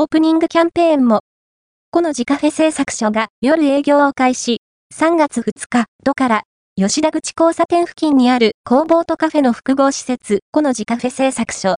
オープニングキャンペーンも。この自カフェ製作所が夜営業を開始。3月2日、度から、吉田口交差点付近にある工房とカフェの複合施設、この自カフェ製作所。